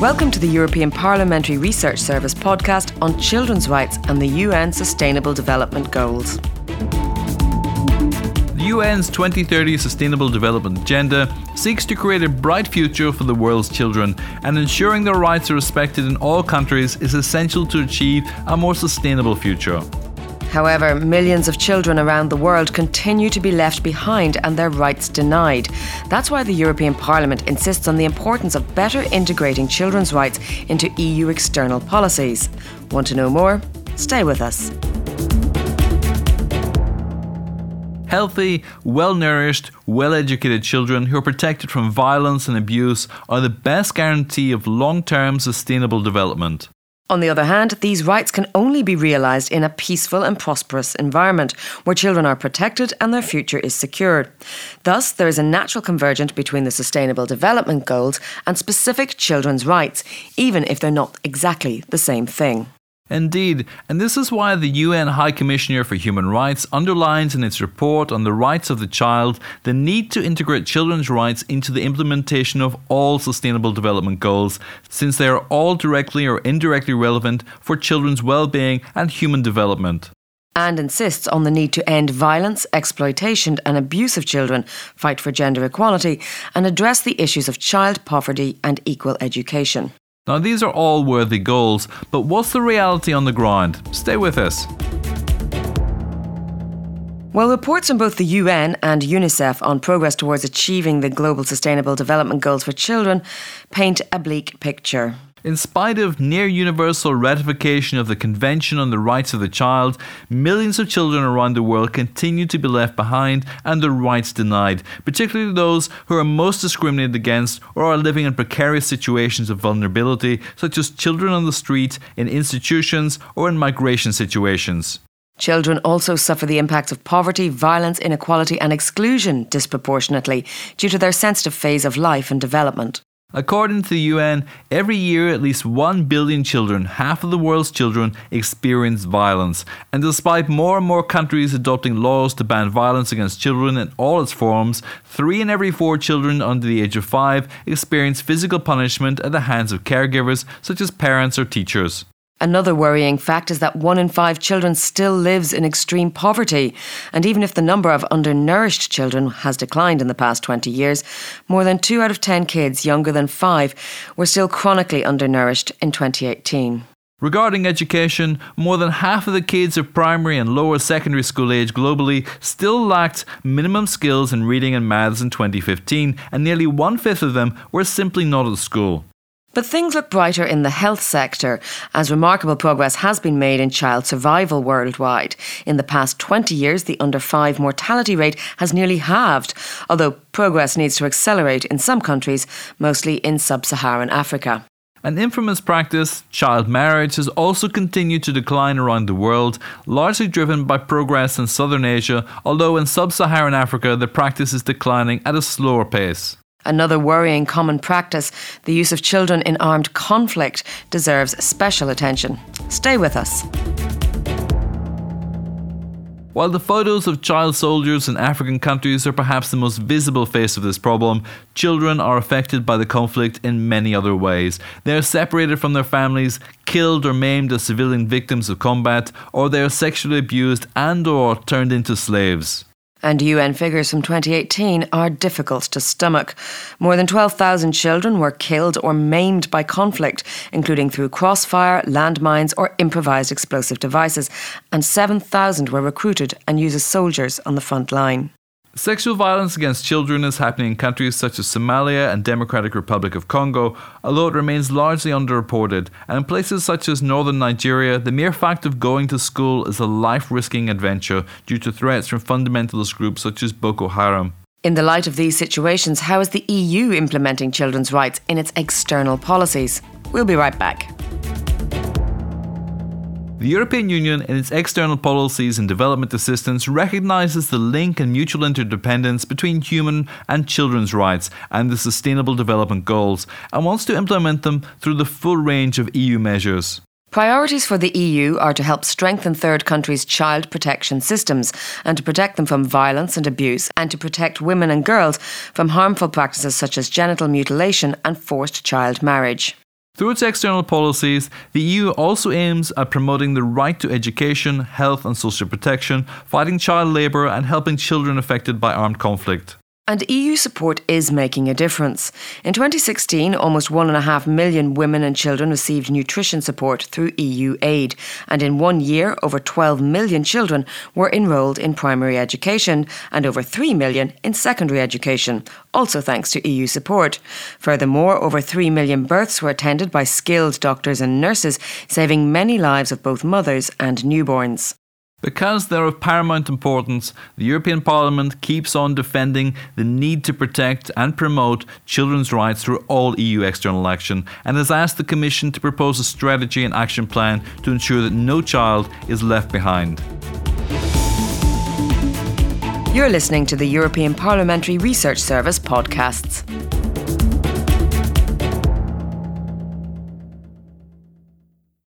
Welcome to the European Parliamentary Research Service podcast on children's rights and the UN Sustainable Development Goals. The UN's 2030 Sustainable Development Agenda seeks to create a bright future for the world's children, and ensuring their rights are respected in all countries is essential to achieve a more sustainable future. However, millions of children around the world continue to be left behind and their rights denied. That's why the European Parliament insists on the importance of better integrating children's rights into EU external policies. Want to know more? Stay with us. Healthy, well nourished, well educated children who are protected from violence and abuse are the best guarantee of long term sustainable development. On the other hand, these rights can only be realised in a peaceful and prosperous environment where children are protected and their future is secured. Thus, there is a natural convergence between the Sustainable Development Goals and specific children's rights, even if they're not exactly the same thing. Indeed, and this is why the UN High Commissioner for Human Rights underlines in its report on the rights of the child the need to integrate children's rights into the implementation of all Sustainable Development Goals, since they are all directly or indirectly relevant for children's well being and human development and insists on the need to end violence, exploitation, and abuse of children, fight for gender equality, and address the issues of child poverty and equal education. Now, these are all worthy goals, but what's the reality on the ground? Stay with us. Well, reports from both the UN and UNICEF on progress towards achieving the Global Sustainable Development Goals for children paint a bleak picture. In spite of near universal ratification of the Convention on the Rights of the Child, millions of children around the world continue to be left behind and their rights denied, particularly those who are most discriminated against or are living in precarious situations of vulnerability, such as children on the street, in institutions, or in migration situations. Children also suffer the impacts of poverty, violence, inequality, and exclusion disproportionately due to their sensitive phase of life and development. According to the UN, every year at least 1 billion children, half of the world's children, experience violence. And despite more and more countries adopting laws to ban violence against children in all its forms, three in every four children under the age of five experience physical punishment at the hands of caregivers such as parents or teachers. Another worrying fact is that one in five children still lives in extreme poverty. And even if the number of undernourished children has declined in the past 20 years, more than two out of 10 kids younger than five were still chronically undernourished in 2018. Regarding education, more than half of the kids of primary and lower secondary school age globally still lacked minimum skills in reading and maths in 2015, and nearly one fifth of them were simply not at school. But things look brighter in the health sector, as remarkable progress has been made in child survival worldwide. In the past 20 years, the under 5 mortality rate has nearly halved, although progress needs to accelerate in some countries, mostly in sub Saharan Africa. An infamous practice, child marriage, has also continued to decline around the world, largely driven by progress in southern Asia, although in sub Saharan Africa the practice is declining at a slower pace. Another worrying common practice, the use of children in armed conflict, deserves special attention. Stay with us. While the photos of child soldiers in African countries are perhaps the most visible face of this problem, children are affected by the conflict in many other ways. They are separated from their families, killed or maimed as civilian victims of combat, or they are sexually abused and or turned into slaves. And UN figures from 2018 are difficult to stomach. More than 12,000 children were killed or maimed by conflict, including through crossfire, landmines, or improvised explosive devices, and 7,000 were recruited and used as soldiers on the front line. Sexual violence against children is happening in countries such as Somalia and Democratic Republic of Congo, although it remains largely underreported. And in places such as northern Nigeria, the mere fact of going to school is a life risking adventure due to threats from fundamentalist groups such as Boko Haram. In the light of these situations, how is the EU implementing children's rights in its external policies? We'll be right back. The European Union, in its external policies and development assistance, recognises the link and mutual interdependence between human and children's rights and the Sustainable Development Goals, and wants to implement them through the full range of EU measures. Priorities for the EU are to help strengthen third countries' child protection systems and to protect them from violence and abuse, and to protect women and girls from harmful practices such as genital mutilation and forced child marriage. Through its external policies, the EU also aims at promoting the right to education, health, and social protection, fighting child labour, and helping children affected by armed conflict. And EU support is making a difference. In 2016, almost 1.5 million women and children received nutrition support through EU aid. And in one year, over 12 million children were enrolled in primary education and over 3 million in secondary education, also thanks to EU support. Furthermore, over 3 million births were attended by skilled doctors and nurses, saving many lives of both mothers and newborns. Because they're of paramount importance, the European Parliament keeps on defending the need to protect and promote children's rights through all EU external action and has asked the Commission to propose a strategy and action plan to ensure that no child is left behind. You're listening to the European Parliamentary Research Service podcasts.